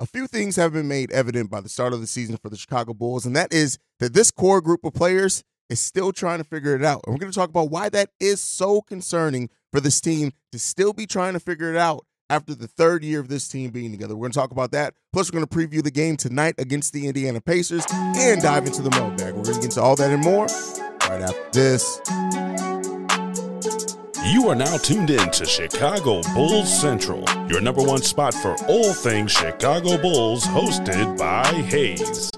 a few things have been made evident by the start of the season for the Chicago Bulls, and that is that this core group of players is still trying to figure it out. And we're going to talk about why that is so concerning for this team to still be trying to figure it out after the third year of this team being together. We're going to talk about that. Plus, we're going to preview the game tonight against the Indiana Pacers and dive into the mailbag. We're going to get into all that and more right after this. You are now tuned in to Chicago Bulls Central, your number one spot for all things Chicago Bulls, hosted by Haize.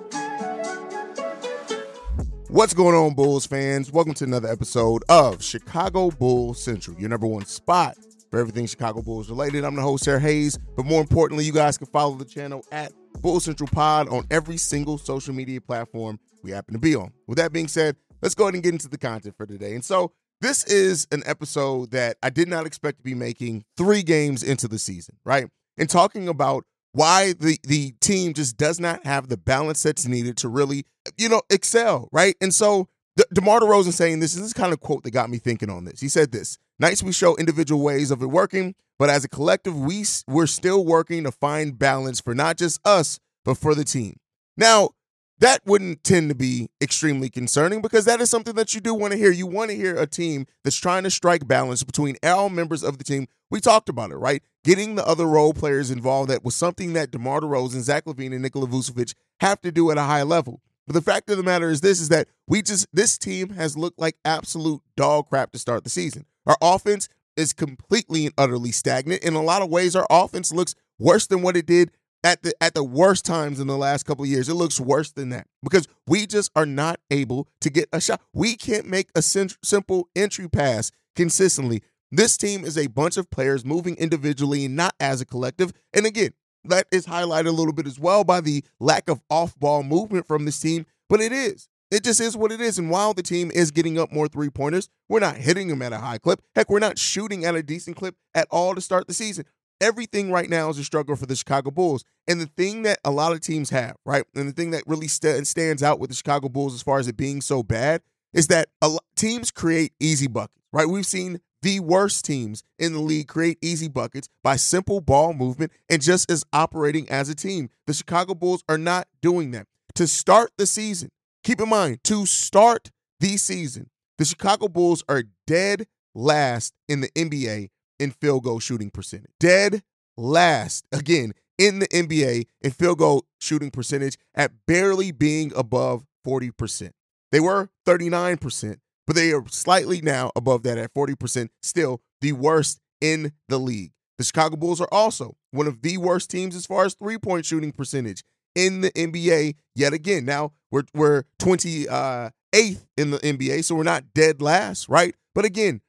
What's going on, Bulls fans? Welcome to another episode of Chicago Bulls Central, your number one spot for everything Chicago Bulls related. I'm the host, Sarah Haize, but more importantly, you guys can follow the channel at Bulls Central Pod on every single social media platform we happen to be on. With that being said, let's go ahead and get into the content for today. And so, this is an episode that I did not expect to be making three games into the season, right? And talking about why the the team just does not have the balance that's needed to really, you know, excel, right? And so De- DeMar DeRozan saying this, is this kind of quote that got me thinking on this. He said this, nights we show individual ways of it working, but as a collective, we, we're still working to find balance for not just us, but for the team. Now, that wouldn't tend to be extremely concerning because that is something that you do want to hear. You want to hear a team that's trying to strike balance between all members of the team. We talked about it, right? Getting the other role players involved. That was something that DeMar DeRozan, Zach LaVine, and Nikola Vucevic have to do at a high level. But the fact of the matter is this is that we just this team has looked like absolute dog crap to start the season. Our offense is completely and utterly stagnant. In a lot of ways, our offense looks worse than what it did at the at the worst times in the last couple years. It looks worse than that because we just are not able to get a shot. We can't make a simple entry pass consistently. This team is a bunch of players moving individually and not as a collective. And again, that is highlighted a little bit as well by the lack of off-ball movement from this team, but it is. It just is what it is. And while the team is getting up more three pointers, we're not hitting them at a high clip. Heck, we're not shooting at a decent clip at all to start the season everything right now is a struggle for the Chicago Bulls. And the thing that a lot of teams have, right, and the thing that really st- stands out with the Chicago Bulls as far as it being so bad is that lot, teams create easy buckets, right? We've seen the worst teams in the league create easy buckets by simple ball movement and just as operating as a team. The Chicago Bulls are not doing that. To start the season, keep in mind, to start the season, the Chicago Bulls are dead last in the NBA in field goal shooting percentage. Dead last, again, in the NBA in field goal shooting percentage at barely being above 40%. They were 39%, but they are slightly now above that at 40%, still the worst in the league. The Chicago Bulls are also one of the worst teams as far as three point shooting percentage in the NBA yet again. Now we're, we're 28th uh, in the NBA, so we're not dead last, right? But again,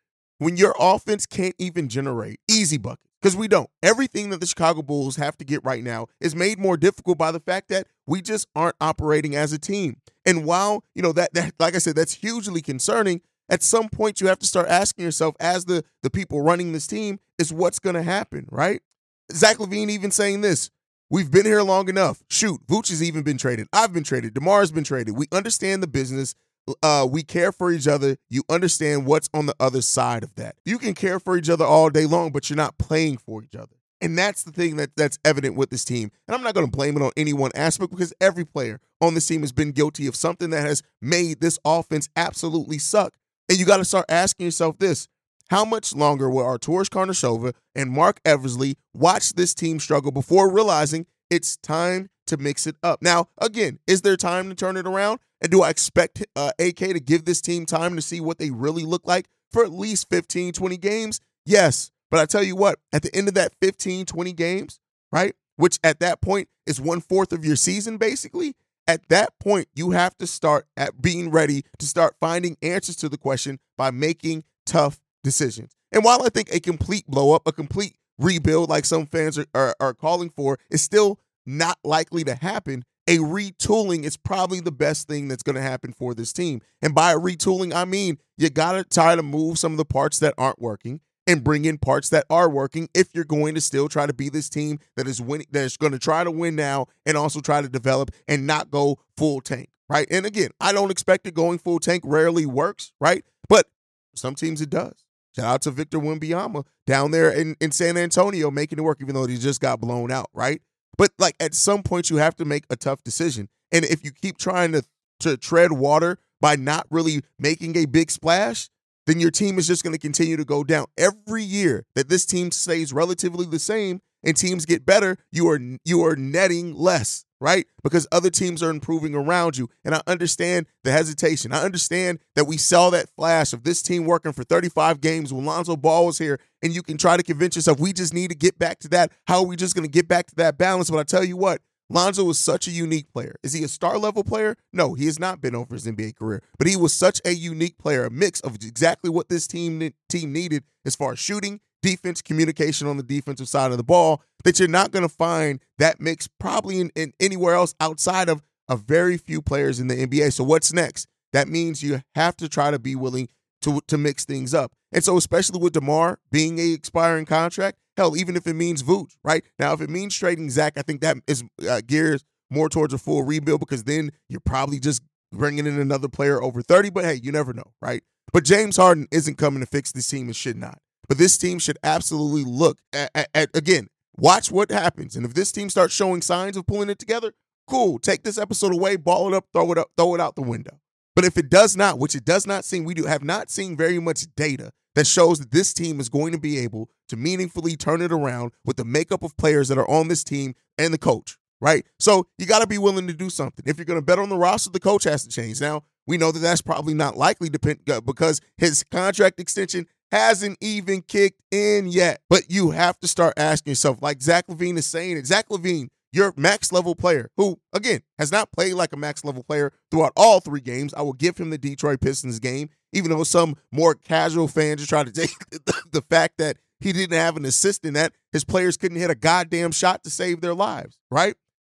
when your offense can't even generate easy buckets because we don't. Everything that the Chicago Bulls have to get right now is made more difficult by the fact that we just aren't operating as a team. And while, you know, that, that like I said, that's hugely concerning, at some point you have to start asking yourself as the the people running this team is what's going to happen, right? Zach LaVine even saying this, We've been here long enough. Shoot, Vooch has even been traded. I've been traded. DeMar's been traded. We understand the business uh, we care for each other. You understand what's on the other side of that. You can care for each other all day long, but you're not playing for each other. And that's the thing that that's evident with this team. And I'm not going to blame it on any one aspect because every player on this team has been guilty of something that has made this offense absolutely suck. And you got to start asking yourself this: How much longer will Arturas Karnisovas and Marc Eversley watch this team struggle before realizing it's time to mix it up? Now, again, is there time to turn it around? And do I expect uh, AK to give this team time to see what they really look like for at least 15, 20 games? Yes. But I tell you what, at the end of that 15, 20 games, right, which at that point is one fourth of your season, basically, at that point, you have to start at being ready to start finding answers to the question by making tough decisions. And while I think a complete blow up, a complete rebuild, like some fans are, are, are calling for, is still not likely to happen, a retooling is probably the best thing that's going to happen for this team. And by a retooling, I mean you got to try to move some of the parts that aren't working and bring in parts that are working if you're going to still try to be this team that is winning that is going to try to win now and also try to develop and not go full tank, right? And again, I don't expect it going full tank rarely works, right? But some teams it does. Shout out to Victor Wembanyama down there in, in San Antonio making it work even though he just got blown out, right? But like at some point, you have to make a tough decision. And if you keep trying to to tread water by not really making a big splash, then your team is just going to continue to go down. Every year that this team stays relatively the same and teams get better, you are you are netting less right? Because other teams are improving around you. And I understand the hesitation. I understand that we saw that flash of this team working for 35 games when Lonzo Ball was here, and you can try to convince yourself we just need to get back to that. How are we just going to get back to that balance? But I tell you what, Lonzo was such a unique player. Is he a star level player? No, he has not been over his NBA career, but he was such a unique player, a mix of exactly what this team team needed as far as shooting, defense, communication on the defensive side of the ball that you're not going to find that mix probably in, in anywhere else outside of a very few players in the NBA. So what's next? That means you have to try to be willing to to mix things up. And so especially with DeMar being a expiring contract, hell, even if it means Vooch, right? Now if it means trading Zach, I think that is uh, gears more towards a full rebuild because then you're probably just bringing in another player over 30, but hey, you never know, right? But James Harden isn't coming to fix this team and should not. But this team should absolutely look at, at, at, again, watch what happens. And if this team starts showing signs of pulling it together, cool. Take this episode away, ball it up, throw it up, throw it out the window. But if it does not, which it does not seem, we do have not seen very much data that shows that this team is going to be able to meaningfully turn it around with the makeup of players that are on this team and the coach, right? So you got to be willing to do something. If you're going to bet on the roster, the coach has to change. Now, we know that that's probably not likely depend, uh, because his contract extension hasn't even kicked in yet. But you have to start asking yourself, like Zach LaVine is saying it. Zach LaVine, your max level player, who, again, has not played like a max level player throughout all three games. I will give him the Detroit Pistons game, even though some more casual fans are trying to take the fact that he didn't have an assist in that his players couldn't hit a goddamn shot to save their lives, right?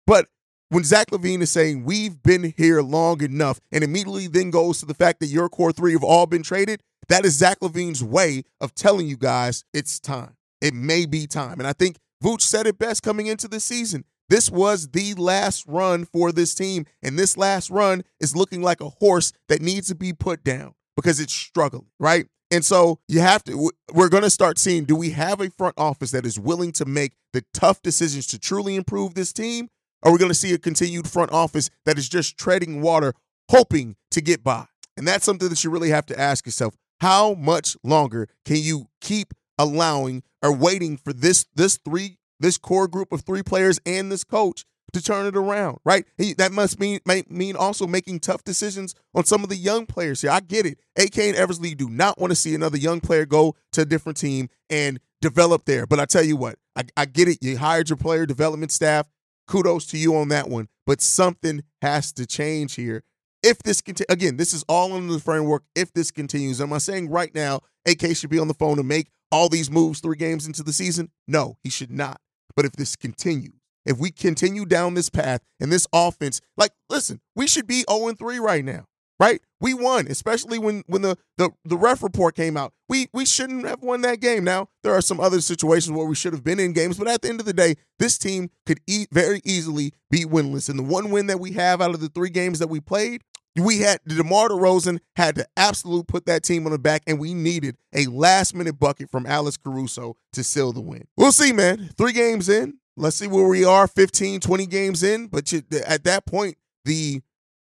But when Zach LaVine is saying we've been here long enough and immediately then goes to the fact that your core three have all been traded, that is Zach LaVine's way of telling you guys it's time. It may be time. And I think Vooch said it best coming into the season. This was the last run for this team. And this last run is looking like a horse that needs to be put down because it's struggling, right? And so you have to, we're going to start seeing do we have a front office that is willing to make the tough decisions to truly improve this team? Or are we going to see a continued front office that is just treading water, hoping to get by? And that's something that you really have to ask yourself. How much longer can you keep allowing or waiting for this this three this core group of three players and this coach to turn it around, right? That must mean mean also making tough decisions on some of the young players here. I get it. AK and Eversley do not want to see another young player go to a different team and develop there. But I tell you what, I, I get it. You hired your player development staff. Kudos to you on that one. But something has to change here if this continue, again, this is all under the framework. If this continues, am I saying right now AK should be on the phone to make all these moves three games into the season? No, he should not. But if this continues, if we continue down this path and this offense, like, listen, we should be 0 3 right now right? We won, especially when when the, the the ref report came out. We we shouldn't have won that game. Now there are some other situations where we should have been in games, but at the end of the day, this team could eat very easily be winless. And the one win that we have out of the three games that we played, we had DeMar DeRozan had to absolutely put that team on the back, and we needed a last minute bucket from Alex Caruso to seal the win. We'll see, man. Three games in. Let's see where we are 15, 20 games in. But you, at that point, the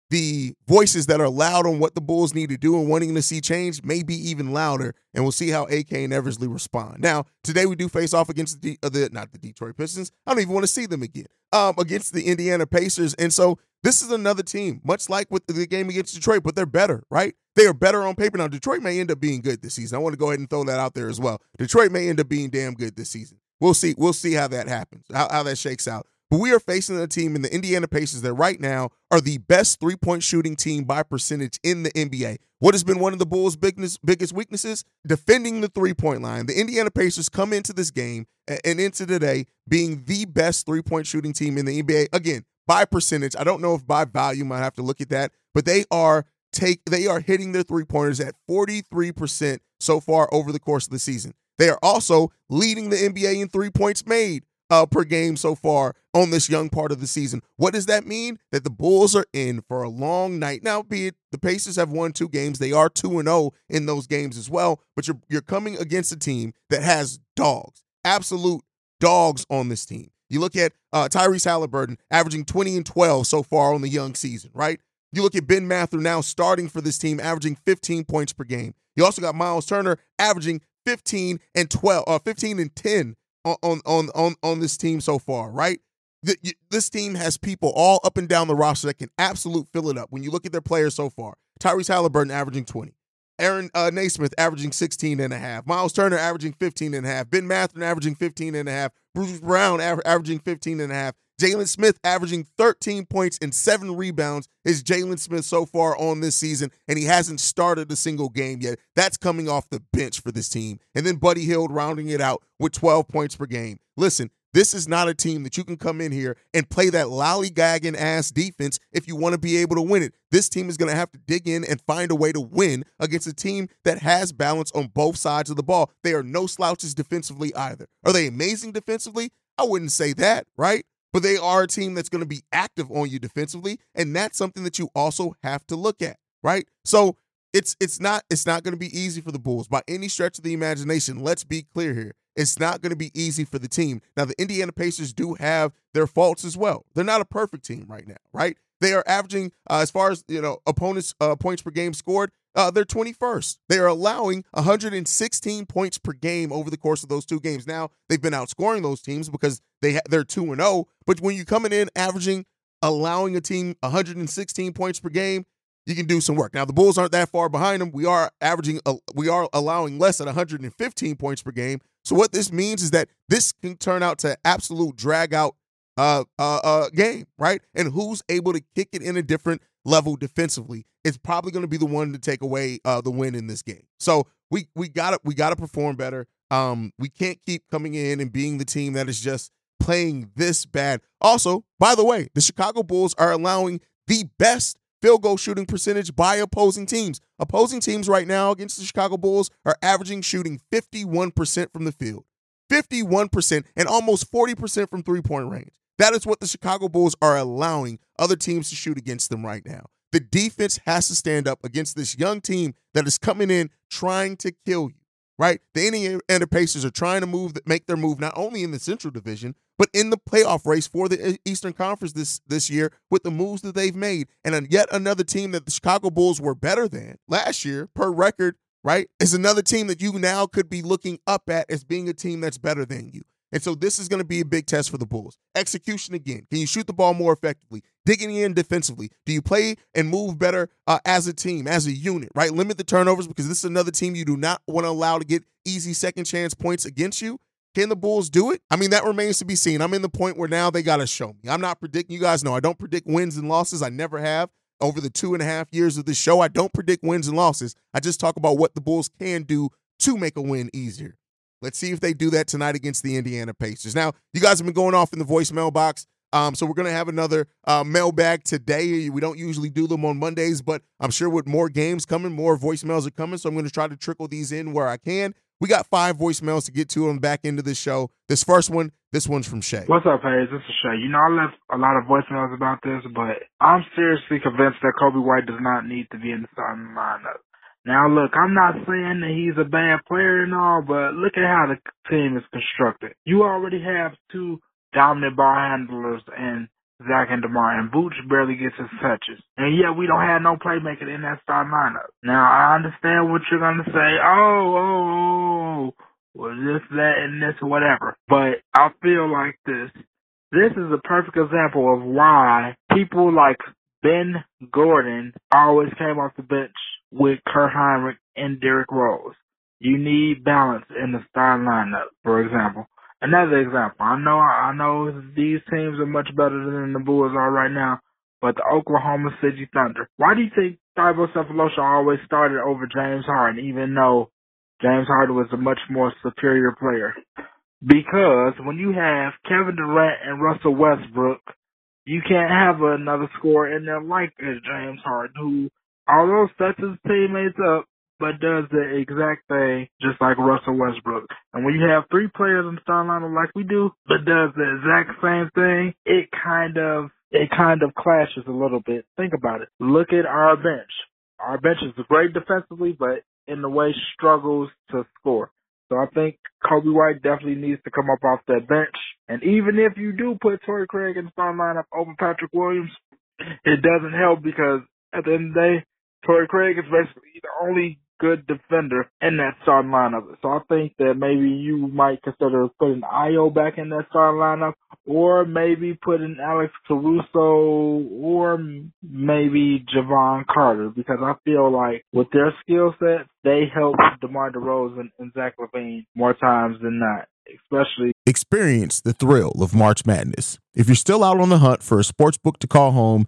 the voices that are loud on what the Bulls need to do and wanting to see change may be even louder, and we'll see how AK and Eversley respond. Now, today we do face off against the, uh, the not the Detroit Pistons. I don't even want to see them again. Um, against the Indiana Pacers, and so this is another team, much like with the game against Detroit, but they're better, right? They are better on paper. Now, Detroit may end up being good this season. I want to go ahead and throw that out there as well. Detroit may end up being damn good this season. We'll see. We'll see how that happens, how, how that shakes out. But we are facing a team in the Indiana Pacers that right now are the best three point shooting team by percentage in the NBA. What has been one of the Bulls' biggest, weaknesses? Defending the three point line. The Indiana Pacers come into this game and into today being the best three point shooting team in the NBA. Again, by percentage. I don't know if by volume, I have to look at that, but they are take they are hitting their three pointers at 43% so far over the course of the season. They are also leading the NBA in three points made uh, per game so far on this young part of the season. What does that mean? That the Bulls are in for a long night. Now, be it the Pacers have won two games, they are two and zero oh in those games as well. But you're you're coming against a team that has dogs, absolute dogs on this team. You look at uh, Tyrese Halliburton averaging 20 and 12 so far on the young season, right? You look at Ben Mathurin now starting for this team, averaging 15 points per game. You also got Myles Turner averaging 15 and 12, uh, 15 and 10 on on on on this team so far, right? This team has people all up and down the roster that can absolute fill it up. When you look at their players so far, Tyrese Halliburton averaging 20, Aaron uh, Nesmith averaging 16 and a half, Myles Turner averaging 15 and a half, Ben Mathurin averaging 15 and a half, Bruce Brown aver- averaging 15 and a half, Jalen Smith averaging 13 points and seven rebounds is Jalen Smith so far on this season, and he hasn't started a single game yet. That's coming off the bench for this team. And then Buddy Hield rounding it out with 12 points per game. Listen, this is not a team that you can come in here and play that lollygagging ass defense if you want to be able to win it. This team is going to have to dig in and find a way to win against a team that has balance on both sides of the ball. They are no slouches defensively either. Are they amazing defensively? I wouldn't say that, right? But they are a team that's going to be active on you defensively, and that's something that you also have to look at, right? So it's it's not it's not going to be easy for the Bulls by any stretch of the imagination. Let's be clear here. It's not going to be easy for the team. Now, the Indiana Pacers do have their faults as well. They're not a perfect team right now, right? They are averaging, uh, as far as you know, opponents' uh, points per game scored. Uh, they're 21st. They are allowing 116 points per game over the course of those two games. Now they've been outscoring those teams because they ha- they're two and zero. Oh, but when you're coming in averaging, allowing a team 116 points per game, you can do some work. Now the Bulls aren't that far behind them. We are averaging, uh, we are allowing less than 115 points per game. So what this means is that this can turn out to absolute drag out uh, uh, uh, game, right? And who's able to kick it in a different level defensively is probably going to be the one to take away uh, the win in this game. So we we got to we got to perform better. Um, we can't keep coming in and being the team that is just playing this bad. Also, by the way, the Chicago Bulls are allowing the best field goal shooting percentage by opposing teams. Opposing teams right now against the Chicago Bulls are averaging shooting 51% from the field. 51% and almost 40% from three point range. That is what the Chicago Bulls are allowing other teams to shoot against them right now. The defense has to stand up against this young team that is coming in trying to kill you, right? The Indiana Pacers are trying to move, make their move not only in the Central Division, but in the playoff race for the Eastern Conference this this year with the moves that they've made. And yet another team that the Chicago Bulls were better than last year per record, right? Is another team that you now could be looking up at as being a team that's better than you. And so this is going to be a big test for the Bulls. Execution again. Can you shoot the ball more effectively? Digging in defensively. Do you play and move better uh, as a team, as a unit, right? Limit the turnovers because this is another team you do not want to allow to get easy second chance points against you. Can the Bulls do it? I mean, that remains to be seen. I'm in the point where now they got to show me. I'm not predicting, you guys know, I don't predict wins and losses. I never have. Over the two and a half years of this show, I don't predict wins and losses. I just talk about what the Bulls can do to make a win easier. Let's see if they do that tonight against the Indiana Pacers. Now, you guys have been going off in the voicemail box. Um, so we're going to have another uh, mailbag today. We don't usually do them on Mondays, but I'm sure with more games coming, more voicemails are coming. So I'm going to try to trickle these in where I can. We got five voicemails to get to on the back of this show. This first one, this one's from Shay. What's up, Haize? This is Shay. You know, I left a lot of voicemails about this, but I'm seriously convinced that Coby White does not need to be in the starting lineup. Now look, I'm not saying that he's a bad player and all, but look at how the team is constructed. You already have two dominant ball handlers and Zach and DeMar, and Vooch barely gets his touches. And yet we don't have no playmaker in that starting lineup. Now I understand what you're gonna say. Oh, oh, oh, well this, that, and this, whatever. But I feel like this. This is a perfect example of why people like Ben Gordon always came off the bench with Kirk Hinrich and Derrick Rose. You need balance in the starting lineup, for example. Another example, I know I know these teams are much better than the Bulls are right now, but the Oklahoma City Thunder. Why do you think Thabo Sefolosha always started over James Harden, even though James Harden was a much more superior player? Because when you have Kevin Durant and Russell Westbrook, you can't have another scorer in there like James Harden, who although sets his teammates up, but does the exact thing just like Russell Westbrook. And when you have three players in the starting lineup like we do, but does the exact same thing, it kind of it kind of clashes a little bit. Think about it. Look at our bench. Our bench is great defensively, but in the way struggles to score. So I think Coby White definitely needs to come up off that bench. And even if you do put Torrey Craig in the starting lineup over Patrick Williams, it doesn't help because at the end of the day, Torrey Craig is basically the only good defender in that starting lineup. So I think that maybe you might consider putting Ayo back in that starting lineup or maybe putting Alex Caruso or maybe Jevon Carter because I feel like with their skill set, they help DeMar DeRozan and Zach LaVine more times than not. Especially experience the thrill of March Madness. If you're still out on the hunt for a sports book to call home,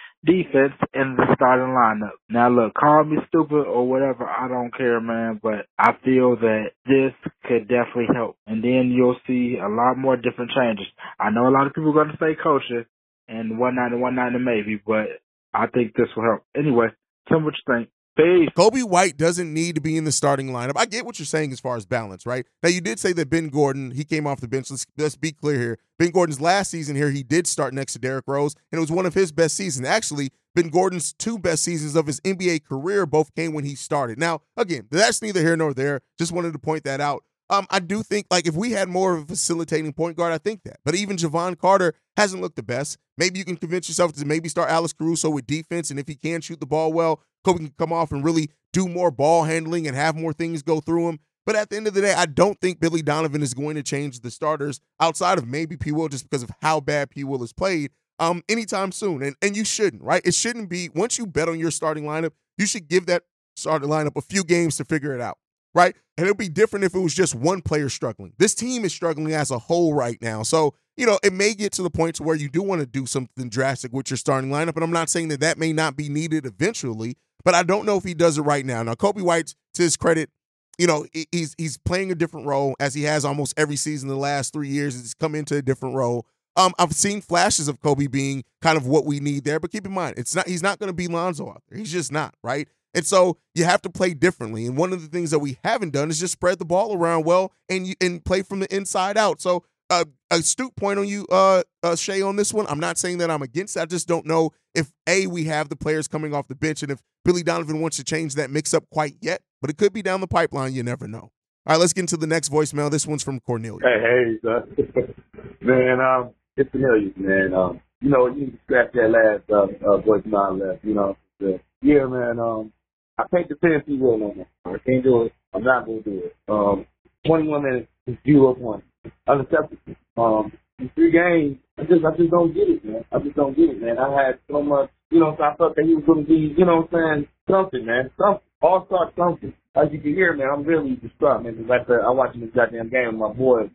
defense in the starting lineup. Now look, call me stupid or whatever, I don't care, man, but I feel that this could definitely help. And then you'll see a lot more different changes. I know a lot of people are to say coaches and whatnot and whatnot and maybe, but I think this will help. Anyway, tell me what you think. Peace. Coby White doesn't need to be in the starting lineup. I get what you're saying as far as balance, right? Now you did say that Ben Gordon, he came off the bench. Let's let's be clear here. Ben Gordon's last season here, he did start next to Derrick Rose, and it was one of his best seasons. Actually, Ben Gordon's two best seasons of his NBA career both came when he started. Now, again, that's neither here nor there. Just wanted to point that out. Um, I do think like if we had more of a facilitating point guard, I think that. But even Jevon Carter hasn't looked the best. Maybe you can convince yourself to maybe start Alex Caruso with defense, and if he can shoot the ball well, Coby can come off and really do more ball handling and have more things go through him. But at the end of the day, I don't think Billy Donovan is going to change the starters outside of maybe P. Will just because of how bad P. Will has played um, anytime soon. And and you shouldn't, right? It shouldn't be once you bet on your starting lineup, you should give that starting lineup a few games to figure it out. Right. And it'll be different if it was just one player struggling. This team is struggling as a whole right now. So, you know, it may get to the point to where you do want to do something drastic with your starting lineup. And I'm not saying that that may not be needed eventually, but I don't know if he does it right now. Now, Coby White, to his credit, you know, he's he's playing a different role as he has almost every season in the last three years. He's come into a different role. Um, I've seen flashes of Coby being kind of what we need there, but keep in mind, it's not he's not going to be Lonzo out there. He's just not, right? And so you have to play differently. And one of the things that we haven't done is just spread the ball around well and you, and play from the inside out. So uh, astute point on you, uh, uh, Shay, on this one. I'm not saying that I'm against. It. I just don't know if a we have the players coming off the bench and if Billy Donovan wants to change that mix up quite yet. But it could be down the pipeline. You never know. All right, let's get into the next voicemail. This one's from Cornelius. Hey, hey, man. Um, it's Cornelius, man. Um, you know, you scratch that last uh, uh, voicemail left. You know, the, yeah, man. Um, I can't defend. Will no more. I can't do it. I'm not gonna do it. Um, 21 minutes is zero points. Unacceptable. Um, in three games, I just, I just don't get it, man. I just don't get it, man. I had so much, you know, so I thought that he was gonna be, you know, what I'm saying something, man, something, all star something. As you can hear, man, I'm really distraught, man. Cause like I I'm watching this goddamn game. With my boy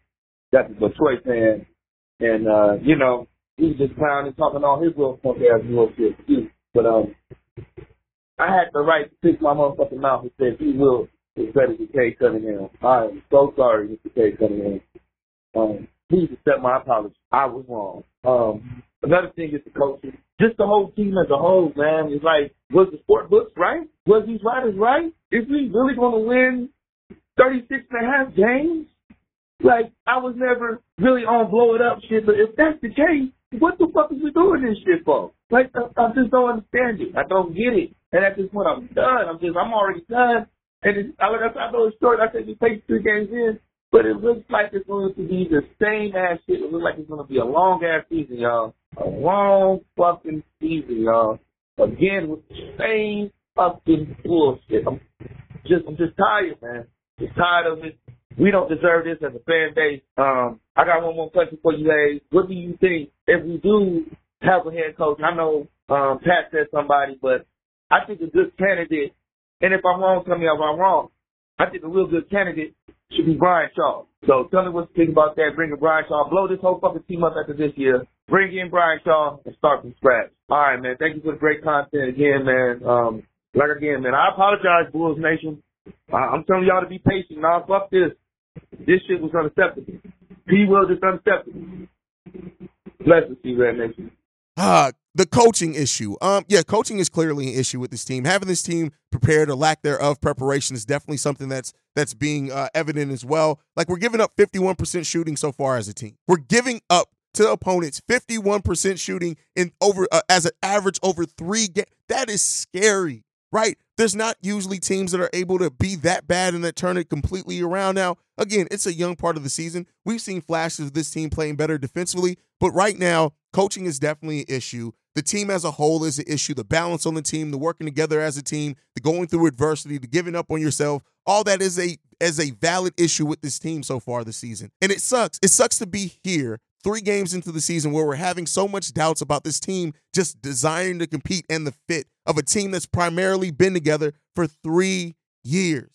got the Detroit fan and, uh, you know, he was just clowning, talking all his little funk ass bullshit too. But, um, I had the right to pick my motherfucking mouth and say, he will is better than Cade Cunningham. I am so sorry, Mr. Cade Cunningham. Um, please accept my apology. I was wrong. Um, another thing is the coaching. Just the whole team as a whole, man. It's like, was the sport books right? Was these writers right? Is we really going to win 36 and a half games? Like, I was never really on blow it up shit, but if that's the case, what the fuck is we doing this shit for? Like, I, I just don't understand it. I don't get it. And at this point, I'm done. I'm just, I'm already done. And it's, I, I know it's short. I said we played three games in, but it looks like it's going to be the same ass shit. It looks like it's going to be a long ass season, y'all. A long fucking season, y'all. Again with the same fucking bullshit. I'm just, I'm just tired, man. Just tired of it. We don't deserve this as a fan base. Um, I got one more question for you, guys. What do you think if we do have a head coach? I know um, Pat said somebody, but I think a good candidate. And if I'm wrong, tell me if I'm wrong. I think a real good candidate should be Brian Shaw. So tell me what you think about that. Bring in Brian Shaw. Blow this whole fucking team up after this year. Bring in Brian Shaw and start from scratch. All right, man. Thank you for the great content again, man. Um, like again, man, I apologize, Bulls Nation. I'm telling y'all to be patient. Nah, fuck this. This shit was unacceptable. P will just unacceptable. Bless you, Red Nation. Uh, the coaching issue. Um, yeah, coaching is clearly an issue with this team. Having this team prepared or lack thereof preparation is definitely something that's that's being uh, evident as well. Like we're giving up 51% shooting so far as a team. We're giving up to opponents 51% shooting in over uh, as an average over three games. That is scary, right? There's not usually teams that are able to be that bad and that turn it completely around. Now, again, it's a young part of the season. We've seen flashes of this team playing better defensively, but right now, coaching is definitely an issue. The team as a whole is an issue. The balance on the team, the working together as a team, the going through adversity, the giving up on yourself, all that is a as a valid issue with this team so far this season. And it sucks. It sucks to be here three games into the season where we're having so much doubts about this team just desiring to compete and the fit of a team that's primarily been together for three years.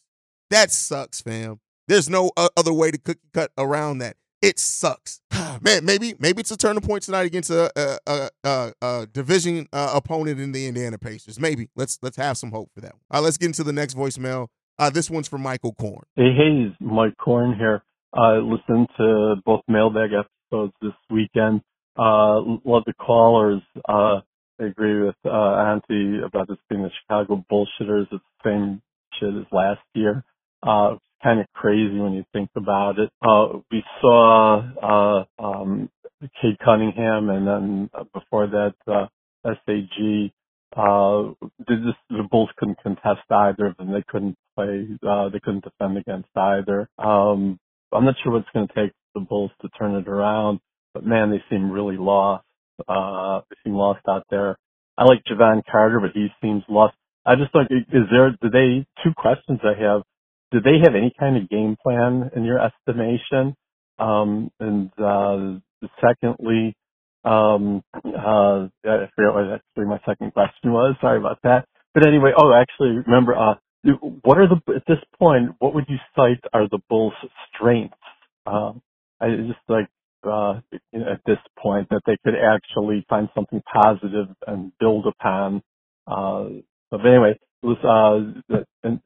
That sucks, fam. There's no other way to cookie cut around that. It sucks, man. Maybe maybe it's a turning point tonight against a a, a, a division uh, opponent in the Indiana Pacers. Maybe let's let's have some hope for that. All right, let's get into the next voicemail. Uh, this one's from Michael Korn. Hey, hey, it's Mike Korn here. I uh, listened to both mailbag episodes this weekend. Uh, love the callers. Uh, I agree with, uh, Auntie about this being the Chicago bullshitters. It's the same shit as last year. Uh, it's kind of crazy when you think about it. Uh, we saw, uh, um, Cade Cunningham and then before that, uh, SAG, uh, just, the Bulls couldn't contest either of them. They couldn't play, uh, they couldn't defend against either. Um, I'm not sure what it's going to take the Bulls to turn it around, but man, they seem really lost. Uh, they seem lost out there. I like Jevon Carter, but he seems lost. I just like, is there, do they, two questions I have. Do they have any kind of game plan in your estimation? Um, and, uh, secondly, um, uh, I forget what actually my second question was. Sorry about that. But anyway, oh, actually, remember, uh, what are the at this point? What would you cite are the Bulls' strengths? Um, I just like uh, at this point that they could actually find something positive and build upon. Uh, but anyway, was uh, and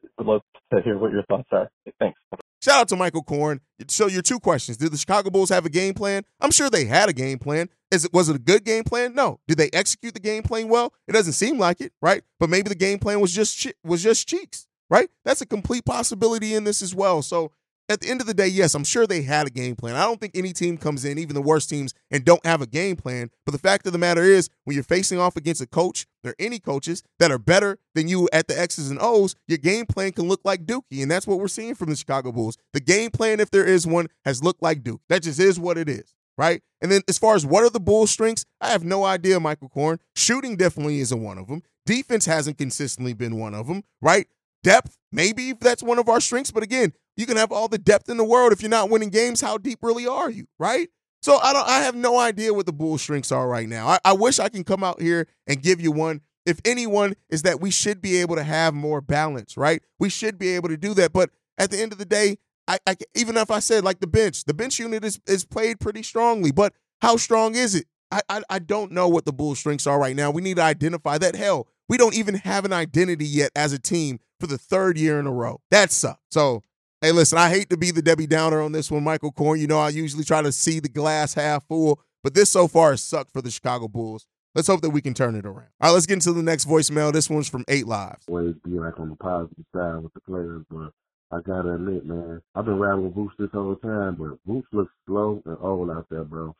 to hear what your thoughts are. Thanks. Shout out to Michael Korn. So your two questions: Did the Chicago Bulls have a game plan? I'm sure they had a game plan. Is it was it a good game plan? No. Did they execute the game plan well? It doesn't seem like it, right? But maybe the game plan was just was just cheeks, right? That's a complete possibility in this as well. So at the end of the day, yes, I'm sure they had a game plan. I don't think any team comes in, even the worst teams, and don't have a game plan. But the fact of the matter is, when you're facing off against a coach, or any coaches that are better than you at the X's and O's, your game plan can look like Dookie. And that's what we're seeing from the Chicago Bulls. The game plan, if there is one, has looked like Duke. That just is what it is. Right. And then as far as what are the Bulls' strengths, I have no idea, Michael Korn. Shooting definitely isn't one of them. Defense hasn't consistently been one of them, right? Depth, maybe that's one of our strengths. But again, you can have all the depth in the world. If you're not winning games, how deep really are you? Right? So I don't I have no idea what the Bulls strengths are right now. I, I wish I can come out here and give you one. If anyone is that we should be able to have more balance, right? We should be able to do that. But at the end of the day, I, I even if I said like the bench, the bench unit is is played pretty strongly, but how strong is it? I, I, I don't know what the Bulls' strengths are right now. We need to identify that. Hell, we don't even have an identity yet as a team for the third year in a row. That sucks. So, hey, listen, I hate to be the Debbie Downer on this one, Michael Korn. You know, I usually try to see the glass half full, but this so far has sucked for the Chicago Bulls. Let's hope that we can turn it around. All right, let's get into the next voicemail. This one's from Eight Lives. Always be like on the positive side with the players, but I gotta admit, man, I've been riding with Vooch this whole time, but Vooch looks slow and old out there, bro.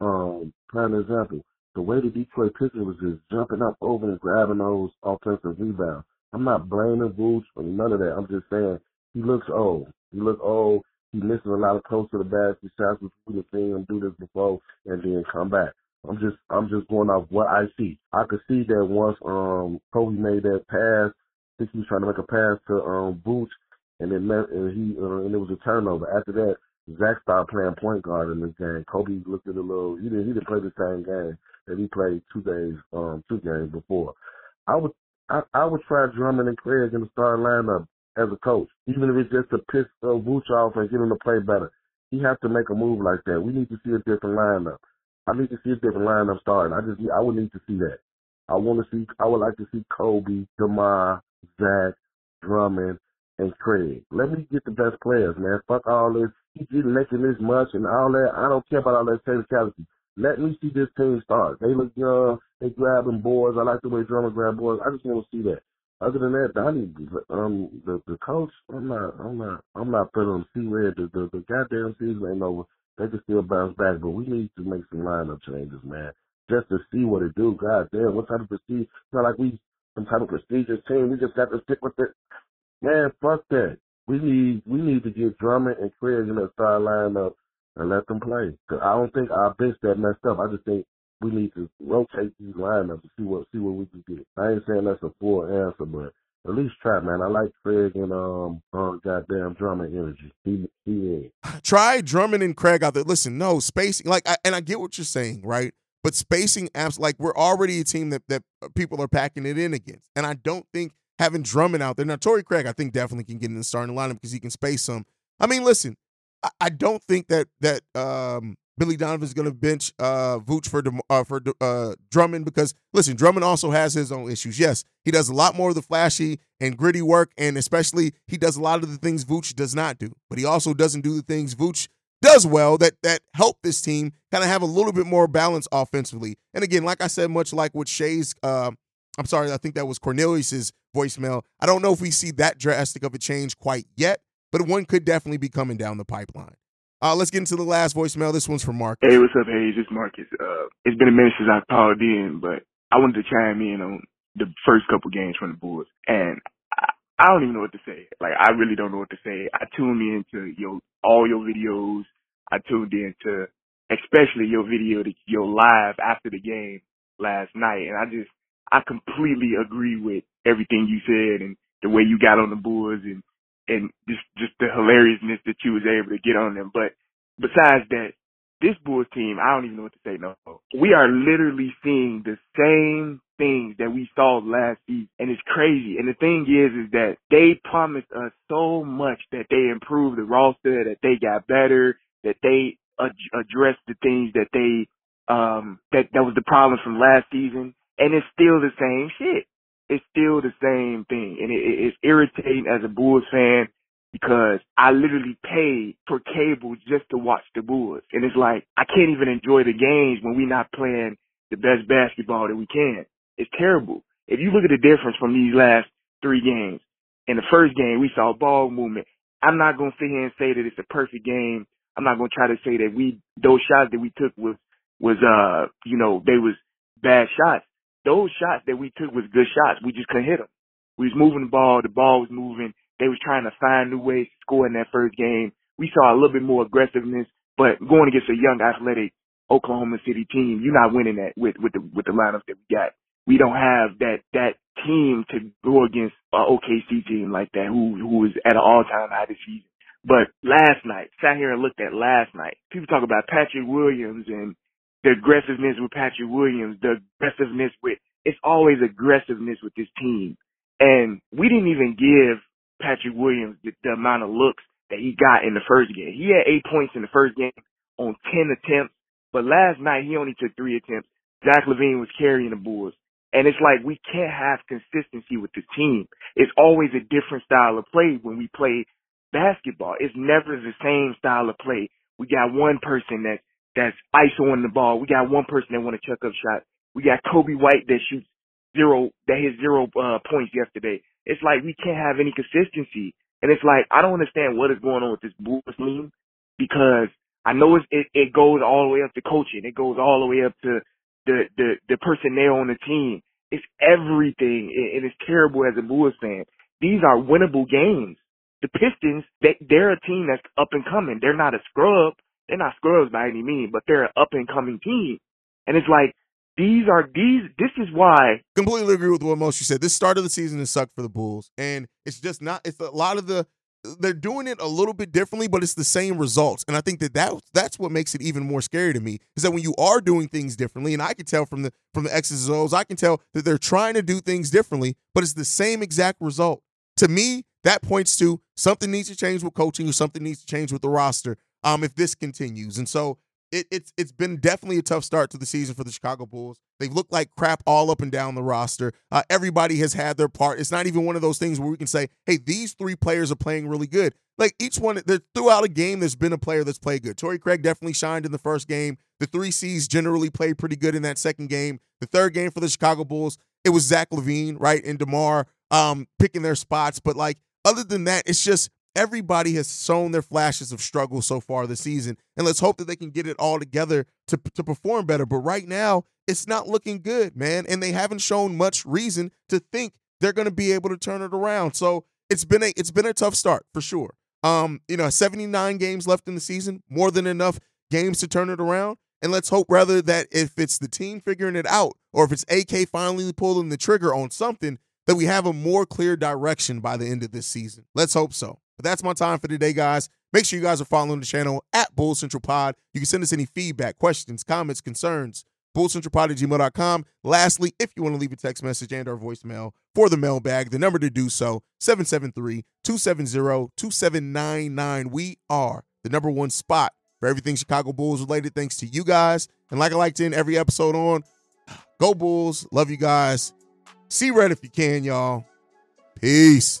Um, prime example, the way the Detroit Pistons was just jumping up over and grabbing those offensive rebounds. I'm not blaming Vooch or none of that. I'm just saying he looks old. He looks old. He misses a lot of close to the basket shots. We've seen him do this before and then come back. I'm just I'm just going off what I see. I could see that once um Coby made that pass, I think he was trying to make a pass to um Vooch and then and he uh, and it was a turnover. After that, Zach started playing point guard in this game. Coby looked at a little. He didn't. He didn't play the same game that he played two days, um, two games before. I would. I, I would try Drummond and Craig in the starting lineup. as a coach, even if it's just to piss uh, Vooch off and get him to play better. He has to make a move like that. We need to see a different lineup. I need to see a different lineup starting. I just I would need to see that. I want to see. I would like to see Coby, Demar, Zach, Drummond, and Craig. Let me get the best players, man. Fuck all this. He's getting making this much and all that. I don't care about all that technicality. Let me see this team start. They look young. They grabbing boards. I like the way Drummond grab boards. I just want to see that. Other than that, Donnie, um, the the coach, I'm not, I'm not, I'm not putting on C red. The, the the goddamn season ain't over. They can still bounce back, but we need to make some lineup changes, man, just to see what it do. God damn, what type of prestige? It's not like we some type of prestigious team. We just got to stick with it. Man, fuck that. We need we need to get Drummond and Craig in that start lineup and let them play. Cause I don't think our bench that messed up. I just think we need to rotate these lineups to see what see what we can get. I ain't saying that's a full answer, but at least try, man. I like Craig and um, um goddamn Drummond energy. He he is. Try Drummond and Craig out there. Listen, no spacing. Like, I, and I get what you're saying, right? But spacing apps, like we're already a team that that people are packing it in against, and I don't think having Drummond out there now. Torrey Craig, I think definitely can get in the starting lineup because he can space some. I mean, listen, I, I don't think that that um Billy Donovan's going to bench uh, Vooch for uh, for uh, Drummond because listen, Drummond also has his own issues. Yes, he does a lot more of the flashy and gritty work, and especially he does a lot of the things Vooch does not do. But he also doesn't do the things Vooch does well that that help this team kind of have a little bit more balance offensively. And again, like I said, much like with Shay's, uh, I'm sorry, I think that was Cornelius's voicemail. I don't know if we see that drastic of a change quite yet, but one could definitely be coming down the pipeline. Uh, let's get into the last voicemail. This one's from Mark. Hey, what's up, Haize? It's Marcus. Uh, it's been a minute since I've called in, but I wanted to chime in on the first couple games from the Bulls, and I, I don't even know what to say. Like, I really don't know what to say. I tuned into your all your videos. I tuned into especially your video, your live after the game last night, and I just I completely agree with everything you said and the way you got on the Bulls and and just just the hilariousness that you was able to get on them. But besides that, this Bulls team, I don't even know what to say. No, we are literally seeing the same things that we saw last season, and it's crazy. And the thing is, is that they promised us so much that they improved the roster, that they got better, that they ad- addressed the things that they um that that was the problems from last season, and it's still the same shit it's still the same thing. And it, it's irritating as a Bulls fan because I literally pay for cable just to watch the Bulls. And it's like, I can't even enjoy the games when we're not playing the best basketball that we can. It's terrible. If you look at the difference from these last three games, in the first game, we saw ball movement. I'm not to sit here and say that it's a perfect game. I'm not to try to say that we, those shots that we took was, was, uh, you know, they was bad shots those shots that we took was good shots. We just couldn't hit them. We was moving the ball. The ball was moving. They was trying to find new ways to score in that first game. We saw a little bit more aggressiveness, but going against a young, athletic Oklahoma City team, you're not winning that with with the with the lineup that we got. We don't have that that team to go against an OKC team like that, who who is at an all time high this season. But last night, sat here and looked at last night. People talk about Patrick Williams and the aggressiveness with Patrick Williams, the aggressiveness with, it's always aggressiveness with this team. And we didn't even give Patrick Williams the, the amount of looks that he got in the first game. He had eight points in the first game on 10 attempts, but last night he only took three attempts. Zach LaVine was carrying the Bulls. And it's like we can't have consistency with the team. It's always a different style of play when we play basketball. It's never the same style of play. We got one person that's that's ISO on the ball. We got one person that want to chuck up shot. We got Coby White that shoots zero, that hit zero uh, points yesterday. It's like we can't have any consistency. And it's like, I don't understand what is going on with this Bulls team because I know it, it goes all the way up to coaching. It goes all the way up to the, the, the personnel on the team. It's everything. And it's terrible as a Bulls fan. These are winnable games. The Pistons, they, they're a team that's up and coming. They're not a scrub. They're not squirrels by any means, but they're an up and coming team. And it's like these are these. This is why. Completely agree with what most you said. This start of the season has sucked for the Bulls, and it's just not. It's a lot of the. They're doing it a little bit differently, but it's the same results. And I think that, that that's what makes it even more scary to me is that when you are doing things differently, and I can tell from the from the X's and O's, I can tell that they're trying to do things differently, but it's the same exact result. To me, that points to something needs to change with coaching or something needs to change with the roster um, if this continues. And so it, it's it's been definitely a tough start to the season for the Chicago Bulls. They've looked like crap all up and down the roster. Uh, everybody has had their part. It's not even one of those things where we can say, "Hey, these three players are playing really good." Like each one, throughout a game, there's been a player that's played good. Torrey Craig definitely shined in the first game. The three C's generally played pretty good in that second game. The third game for the Chicago Bulls, it was Zach LaVine, right, and DeMar um, picking their spots. But like other than that, it's just everybody has shown their flashes of struggle so far this season. And let's hope that they can get it all together to, to perform better. But right now, it's not looking good, man. And they haven't shown much reason to think they're going to be able to turn it around. So it's been a it's been a tough start for sure. Um, you know, 79 games left in the season, more than enough games to turn it around. And let's hope rather that if it's the team figuring it out, or if it's AK finally pulling the trigger on something, that we have a more clear direction by the end of this season. Let's hope so. But that's my time for today, guys. Make sure you guys are following the channel at Bulls Central Pod. You can send us any feedback, questions, comments, concerns, bullscentralpod at gmail.com. Lastly, if you want to leave a text message and our voicemail for the mailbag, the number to do so, 773-270-2799. We are the number one spot for everything Chicago Bulls related, thanks to you guys. And like I like to end every episode on, go Bulls. Love you guys. See red if you can, y'all. Peace.